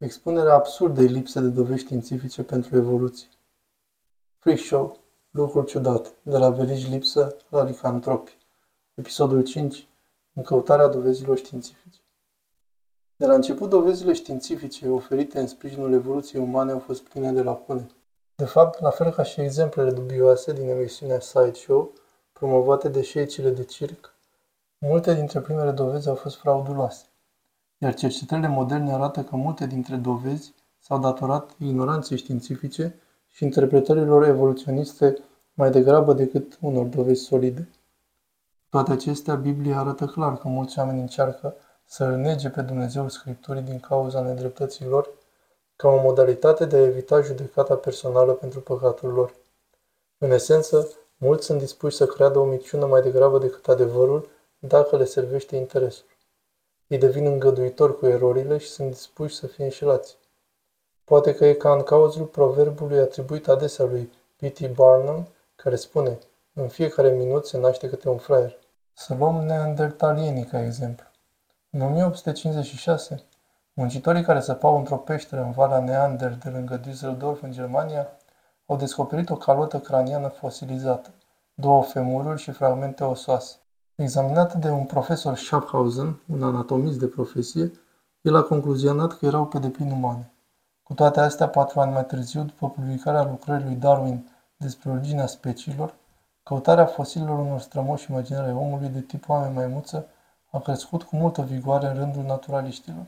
Expunerea absurdei lipse de dovezi științifice pentru evoluție. Freak Show. Lucruri ciudate. De la verigi lipsă la licantropi. Episodul 5. În căutarea dovezilor științifice. De la început, dovezile științifice oferite în sprijinul evoluției umane au fost pline de lacune. De fapt, la fel ca și exemplele dubioase din emisiunea Sideshow, promovate de șeicile de circ, multe dintre primele dovezi au fost frauduloase iar cercetările moderne arată că multe dintre dovezi s-au datorat ignoranței științifice și interpretărilor evoluționiste mai degrabă decât unor dovezi solide. Toate acestea, Biblia arată clar că mulți oameni încearcă să îl nege pe Dumnezeu Scripturii din cauza nedreptății lor, ca o modalitate de a evita judecata personală pentru păcatul lor. În esență, mulți sunt dispuși să creadă o minciună mai degrabă decât adevărul, dacă le servește interesul. Ei devin îngăduitori cu erorile și sunt dispuși să fie înșelați. Poate că e ca în cazul proverbului atribuit adesea lui P.T. Barnum, care spune, în fiecare minut se naște câte un fraier. Să luăm neandertalienii ca exemplu. În 1856, muncitorii care săpau într-o peșteră în Valea Neander de lângă Düsseldorf în Germania au descoperit o calotă craniană fosilizată, două femururi și fragmente osoase. Examinată de un profesor Schaffhausen, un anatomist de profesie, el a concluzionat că erau pe deplin umane. Cu toate astea, patru ani mai târziu, după publicarea lucrării lui Darwin despre originea speciilor, căutarea fosilelor unor strămoși imaginare omului de tip oameni maimuță a crescut cu multă vigoare în rândul naturaliștilor.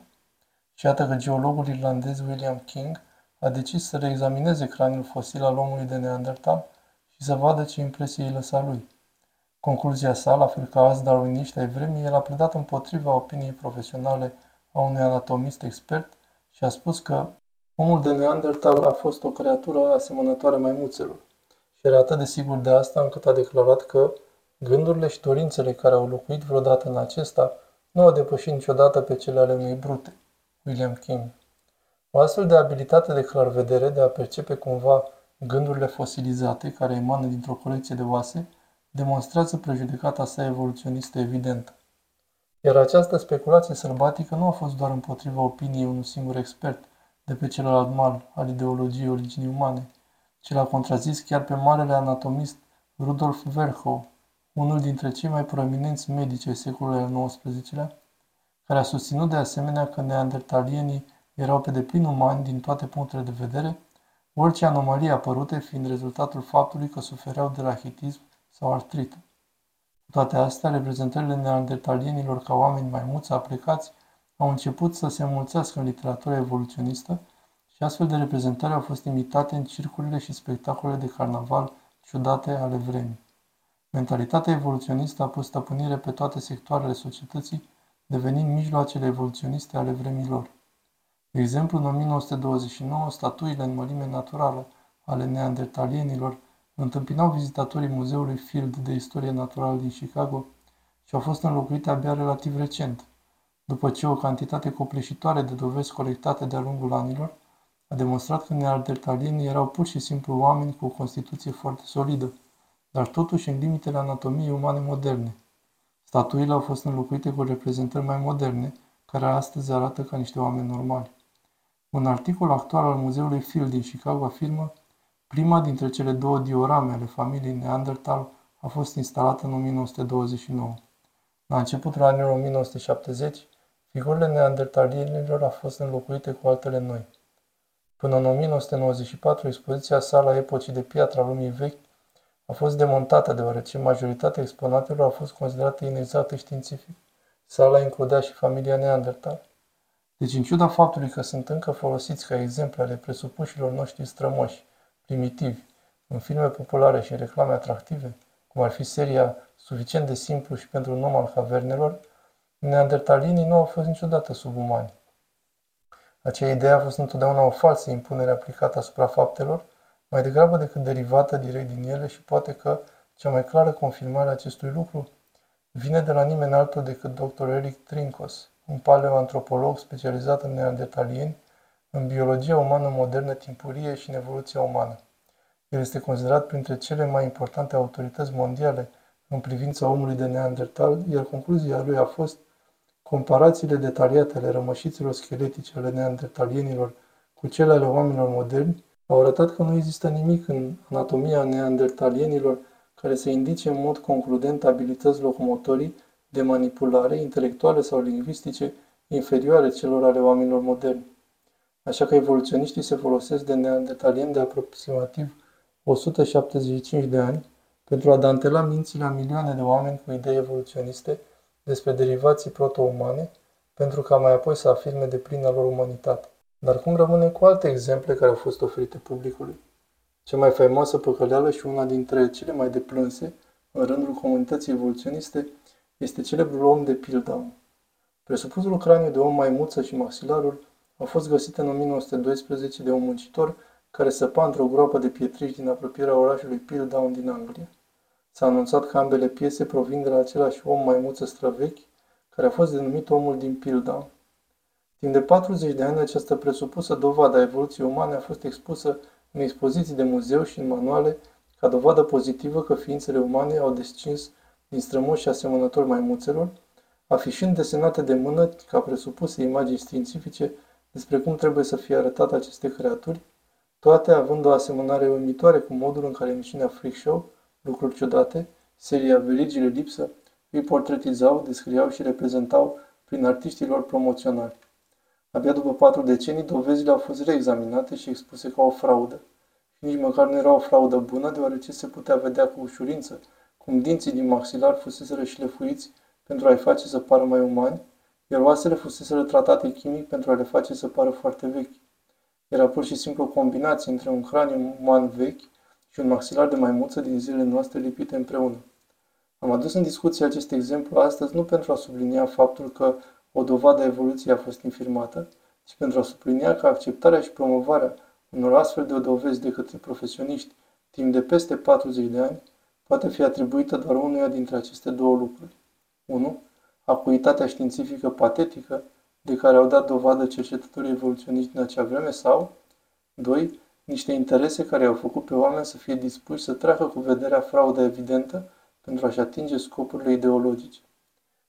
Și iată că geologul irlandez William King a decis să reexamineze craniul fosil al omului de Neandertal și să vadă ce impresie îi lăsa lui. Concluzia sa, la fel ca alți darwiniști ai vremii, el a pledat împotriva opiniei profesionale a unui anatomist expert și a spus că omul de Neandertal a fost o creatură asemănătoare maimuțelor. Și era atât de sigur de asta încât a declarat că gândurile și dorințele care au locuit vreodată în acesta nu au depășit niciodată pe cele ale unui brute. William King. O astfel de abilitate de clarvedere de a percepe cumva gândurile fosilizate care emană dintr-o colecție de oase demonstrează prejudecata sa evoluționistă evidentă. Iar această speculație sălbatică nu a fost doar împotriva opiniei unui singur expert de pe celălalt mal al ideologiei originii umane, ci l-a contrazis chiar pe marele anatomist Rudolf Virchow, unul dintre cei mai proeminenți medici ai secolului al XIX-lea, care a susținut de asemenea că neandertalienii erau pe deplin umani din toate punctele de vedere, orice anomalie apărute fiind rezultatul faptului că sufereau de rachitism sau artrită. Cu toate astea, reprezentările neandertalienilor ca oameni mai mulți aplicați au început să se înmulțească în literatura evoluționistă și astfel de reprezentări au fost imitate în circurile și spectacolele de carnaval ciudate ale vremii. Mentalitatea evoluționistă a pus stăpânire pe toate sectoarele societății, devenind mijloacele evoluționiste ale vremilor. De exemplu, în 1929, statuile în mărime naturală ale neandertalienilor întâmpinau vizitatorii Muzeului Field de Istorie Naturală din Chicago și au fost înlocuite abia relativ recent, după ce o cantitate copleșitoare de dovezi colectate de-a lungul anilor a demonstrat că neandertalienii erau pur și simplu oameni cu o constituție foarte solidă, dar totuși în limitele anatomiei umane moderne. Statuile au fost înlocuite cu reprezentări mai moderne, care astăzi arată ca niște oameni normali. Un articol actual al Muzeului Field din Chicago afirmă Prima dintre cele două diorame ale familiei Neanderthal a fost instalată în 1929. La începutul anilor 1970, figurile neandertalienilor au fost înlocuite cu altele noi. Până în 1994, expoziția Sala Epocii de Piatră a lumii vechi a fost demontată deoarece majoritatea exponatelor a fost considerate inexacte științific. Sala includea și familia Neandertal. Deci, în ciuda faptului că sunt încă folosiți ca exemple ale presupușilor noștri strămoși, primitivi, în filme populare și în reclame atractive, cum ar fi seria suficient de simplu și pentru un om al cavernelor, neandertalinii nu au fost niciodată subumani. Acea idee a fost întotdeauna o falsă impunere aplicată asupra faptelor, mai degrabă decât derivată direct din ele și poate că cea mai clară confirmare a acestui lucru vine de la nimeni altul decât dr. Eric Trinkos, un paleoantropolog specializat în neandertalieni în biologia umană modernă timpurie și în evoluția umană. El este considerat printre cele mai importante autorități mondiale în privința omului de Neandertal, iar concluzia lui a fost Comparațiile detaliate ale rămășiților scheletice ale neandertalienilor cu cele ale oamenilor moderni au arătat că nu există nimic în anatomia neandertalienilor care să indice în mod concludent abilități locomotorii de manipulare, intelectuale sau lingvistice inferioare celor ale oamenilor moderni. Așa că evoluționiștii se folosesc de neandertalieni de aproximativ 175 de ani pentru a dantela mințile a milioane de oameni cu idei evoluționiste despre derivații proto-umane, pentru ca mai apoi să afirme de plină lor umanitate. Dar cum rămâne cu alte exemple care au fost oferite publicului? Cea mai faimoasă păcăleală și una dintre cele mai deplânse în rândul comunității evoluționiste este celebrul om de Piltdown. Presupusul craniu de om maimuță și maxilarul a fost găsit în 1912 de un muncitor care săpa într-o groapă de pietriș din apropierea orașului Piltdown din Anglia. S-a anunțat că ambele piese provin de la același om maimuță străvechi, care a fost denumit omul din Piltdown. Timp de 40 de ani, această presupusă dovadă a evoluției umane a fost expusă în expoziții de muzeu și în manuale ca dovadă pozitivă că ființele umane au descins din strămoși asemănători maimuțelor, afișând desenate de mână ca presupuse imagini științifice despre cum trebuie să fie arătate aceste creaturi, toate având o asemănare uimitoare cu modul în care emisiunea Freak Show, lucruri ciudate, seria Verigile Lipsă, îi portretizau, descriau și reprezentau prin artiștii lor promoționali. Abia după patru decenii, dovezile au fost reexaminate și expuse ca o fraudă. Și nici măcar nu era o fraudă bună, deoarece se putea vedea cu ușurință cum dinții din maxilar fusese șlefuiți pentru a-i face să pară mai umani, iar oasele fusese tratate chimic pentru a le face să pară foarte vechi. Era pur și simplu o combinație între un craniu uman vechi și un maxilar de maimuță din zilele noastre lipite împreună. Am adus în discuție acest exemplu astăzi nu pentru a sublinia faptul că o dovadă a evoluției a fost infirmată, ci pentru a sublinia că acceptarea și promovarea unor astfel de dovezi de către profesioniști timp de peste 40 de ani poate fi atribuită doar unuia dintre aceste două lucruri. 1. Acuitatea științifică patetică de care au dat dovadă cercetătorii evoluționiști din acea vreme sau 2. Niște interese care au făcut pe oameni să fie dispuși să treacă cu vederea frauda evidentă pentru a-și atinge scopurile ideologice.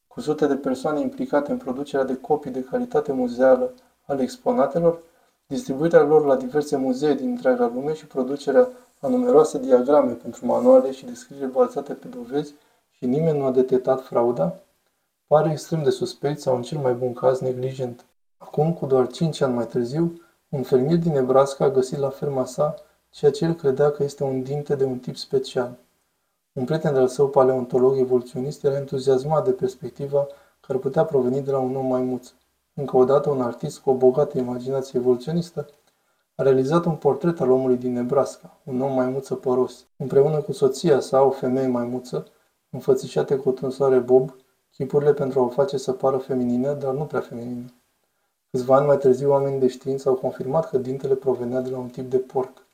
Cu sute de persoane implicate în producerea de copii de calitate muzeală ale exponatelor, distribuirea lor la diverse muzee din întreaga lume și producerea a numeroase diagrame pentru manuale și descrieri bazate pe dovezi și nimeni nu a detectat frauda, pare extrem de suspect sau în cel mai bun caz neglijent. Acum, cu doar 5 ani mai târziu, un fermier din Nebraska a găsit la ferma sa ceea ce el credea că este un dinte de un tip special. Un prieten de-al său paleontolog evoluționist era entuziasmat de perspectiva care putea proveni de la un om maimuț. Încă o dată, un artist cu o bogată imaginație evoluționistă a realizat un portret al omului din Nebraska, un om maimuță păros, împreună cu soția sa, o femeie maimuță, înfățișate cu o tunsoare bob, chipurile pentru a o face să pară feminină, dar nu prea feminină. Câțiva ani mai târziu, oamenii de știință au confirmat că dintele provenea de la un tip de porc.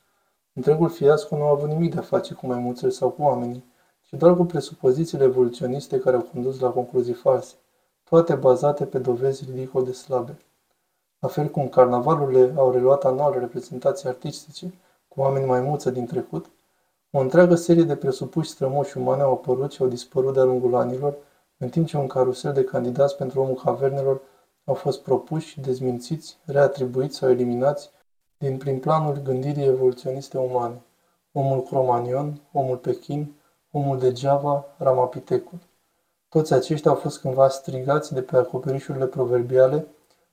Întregul fiasco nu a avut nimic de a face cu maimuțele sau cu oamenii, ci doar cu presupozițiile evoluționiste care au condus la concluzii false, toate bazate pe dovezi ridicol de slabe. La fel cum carnavalurile au reluat anual reprezentații artistice cu oameni maimuță din trecut, o întreagă serie de presupuși strămoși umane au apărut și au dispărut de-a lungul anilor, în timp ce un carusel de candidați pentru omul cavernelor au fost propuși, dezmințiți, reatribuiți sau eliminați din prin planul gândirii evoluționiste umane. Omul cromanion, omul Pekin, omul de Java, Ramapithecul. Toți aceștia au fost cândva strigați de pe acoperișurile proverbiale,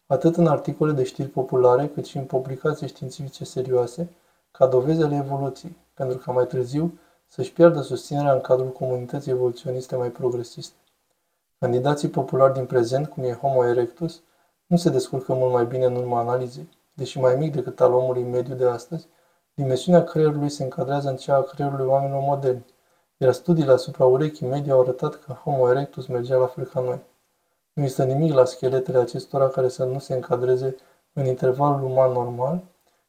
atât în articole de știri populare, cât și în publicații științifice serioase, ca dovezi ale evoluției, pentru ca mai târziu să-și piardă susținerea în cadrul comunității evoluționiste mai progresiste. Candidații populari din prezent, cum e Homo erectus, nu se descurcă mult mai bine în urma analizei. Deși mai mic decât al omului mediu de astăzi, dimensiunea creierului se încadrează în cea a creierului oamenilor moderni, iar studiile asupra urechii medii au arătat că Homo erectus mergea la fel ca noi. Nu există nimic la scheletele acestora care să nu se încadreze în intervalul uman normal,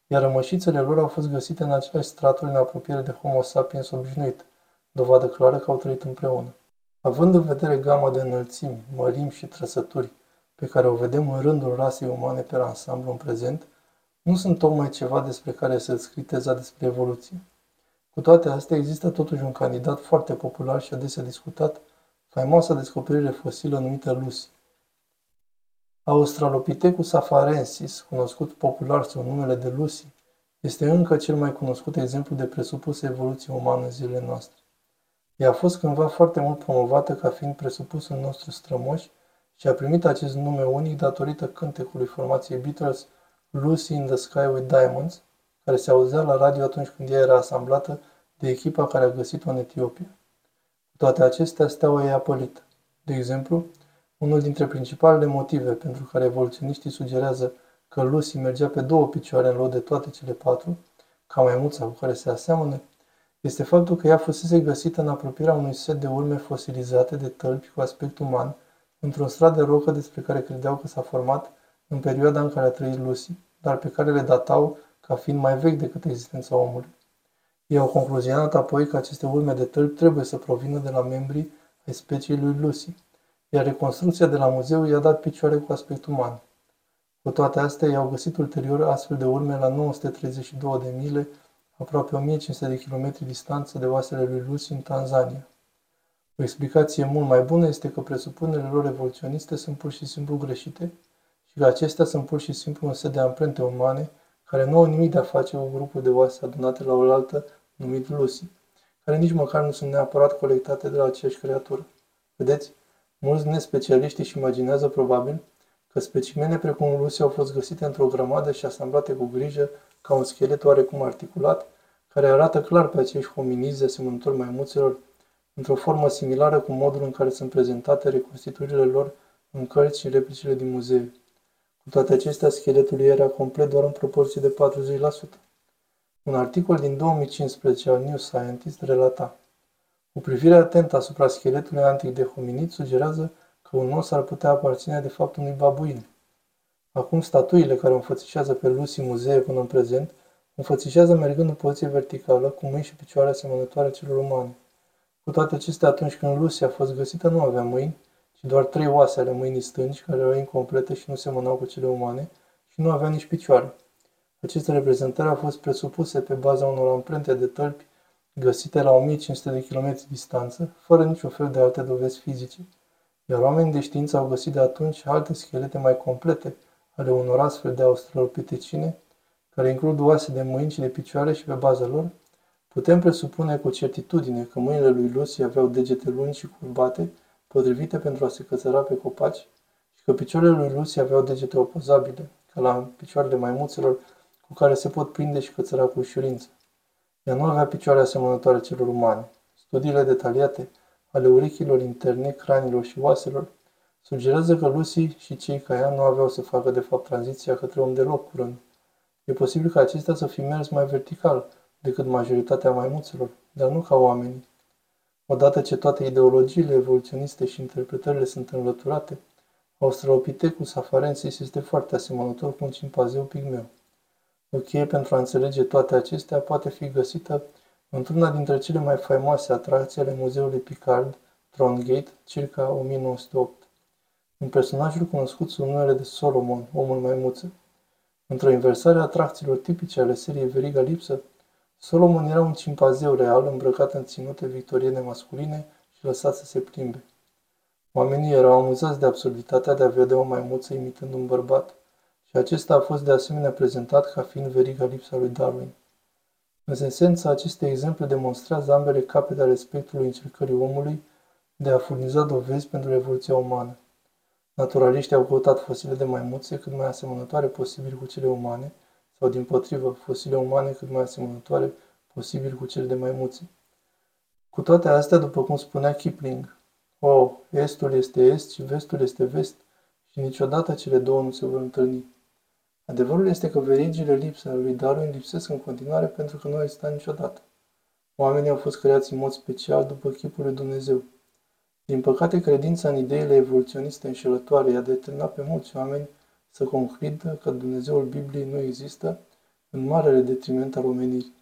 iar rămășițele lor au fost găsite în aceleași straturi în apropiere de Homo sapiens obișnuit, dovadă clară că au trăit împreună. Având în vedere gama de înălțimi, mărimi și trăsături pe care o vedem în rândul rasei umane pe ansamblu în prezent, nu sunt tocmai ceva despre care să scrii teza despre evoluție. Cu toate astea, există totuși un candidat foarte popular și adesea discutat, faimoasa descoperire fosilă numită Lucy. Australopithecus afarensis, cunoscut popular sub numele de Lucy, este încă cel mai cunoscut exemplu de presupusă evoluție umană în zilele noastre. Ea a fost cândva foarte mult promovată ca fiind presupusul nostru strămoși și a primit acest nume unic datorită cântecului formației Beatles Lucy in the Sky with Diamonds, care se auzea la radio atunci când ea era asamblată de echipa care a găsit-o în Etiopia. Cu toate acestea, steaua e apălită. De exemplu, unul dintre principalele motive pentru care evoluționiștii sugerează că Lucy mergea pe două picioare în loc de toate cele patru, ca maimuța cu care se aseamănă, este faptul că ea fusese găsită în apropierea unui set de urme fosilizate de tălpi cu aspect uman, într-un strat de rocă despre care credeau că s-a format în perioada în care a trăit Lucy, dar pe care le datau ca fiind mai vechi decât existența omului. Ei au concluzionat apoi că aceste urme de tălpi trebuie să provină de la membrii ai speciei lui Lucy, iar reconstrucția de la muzeu i-a dat picioare cu aspect uman. Cu toate astea, i-au găsit ulterior astfel de urme la 932 de mile, aproape 1500 de kilometri distanță de oasele lui Lucy în Tanzania. O explicație mult mai bună este că presupunerile lor evoluționiste sunt pur și simplu greșite și că acestea sunt pur și simplu un set de amprente umane care nu au nimic de a face cu grupul de oase adunate la oaltă numit Lucy, care nici măcar nu sunt neapărat colectate de la aceeași creatură. Vedeți? Mulți nespecialiști își imaginează probabil că specimene precum Lucy au fost găsite într-o grămadă și asamblate cu grijă ca un schelet oarecum articulat, care arată clar pe acești hominizi asemănători maimuțelor într-o formă similară cu modul în care sunt prezentate reconstituirile lor în cărți și replicile din muzee. Cu toate acestea, scheletul era complet doar în proporție de 40%. Un articol din 2015 al New Scientist relata O privire atentă asupra scheletului antic de hominid sugerează că un os ar putea aparține de fapt unui babuin. Acum statuile care înfățișează pe Lucy muzee până în prezent înfățișează mergând în poziție verticală, cu mâini și picioare asemănătoare celor umane. Cu toate acestea, atunci când Lucy a fost găsită, nu avea mâini, ci doar trei oase ale mâinii stângi, care erau incomplete și nu semănau cu cele umane, și nu avea nici picioare. Aceste reprezentări au fost presupuse pe baza unor amprente de tălpi găsite la 1500 de km distanță, fără niciun fel de alte dovezi fizice, iar oamenii de știință au găsit de atunci alte schelete mai complete ale unor astfel de australopitecine, care includ oase de mâini și de picioare și pe baza lor, putem presupune cu certitudine că mâinile lui Lucy aveau degete lungi și curbate, potrivite pentru a se cățăra pe copaci, și că picioarele lui Lucy aveau degete opozabile, ca la picioarele maimuțelor, cu care se pot prinde și cățăra cu ușurință. Ea nu avea picioare asemănătoare celor umane. Studiile detaliate ale urechilor interne, cranilor și oaselor sugerează că Lucy și cei ca ea nu aveau să facă de fapt tranziția către om deloc curând. E posibil ca acestea să fi mers mai vertical decât majoritatea maimuțelor, dar nu ca oamenii. Odată ce toate ideologiile evoluționiste și interpretările sunt înlăturate, Australopithecus afarensis este foarte asemănător cu un cimpanzeu pigmeu. O cheie pentru a înțelege toate acestea poate fi găsită într-una dintre cele mai faimoase atracții ale Muzeului Picard, Trongate, circa 1908. Un personajul cunoscut sub numele de Solomon, omul maimuță. Într-o inversare a atracțiilor tipice ale seriei Veriga Lipsă, Solomon era un cimpanzeu real îmbrăcat în ținute victoriene masculine și lăsat să se plimbe. Oamenii erau amuzați de absurditatea de a vedea o maimuță imitând un bărbat și acesta a fost de asemenea prezentat ca fiind veriga lipsa lui Darwin. În esență, aceste exemple demonstrează ambele capete ale spectrului încercării omului de a furniza dovezi pentru evoluția umană. Naturaliștii au căutat fosile de maimuțe cât mai asemănătoare posibil cu cele umane, sau din potrivă, fosile umane cât mai asemănătoare posibil cu cele de maimuțe. Cu toate astea, după cum spunea Kipling, o, oh, estul este est și vestul este vest și niciodată cele două nu se vor întâlni. Adevărul este că verigile lipse ale lui Darwin lipsesc în continuare pentru că nu au existat niciodată. Oamenii au fost creați în mod special după chipul lui Dumnezeu. Din păcate, credința în ideile evoluționiste înșelătoare i-a determinat pe mulți oameni să concludă că Dumnezeul Bibliei nu există în marele detriment al omenirii.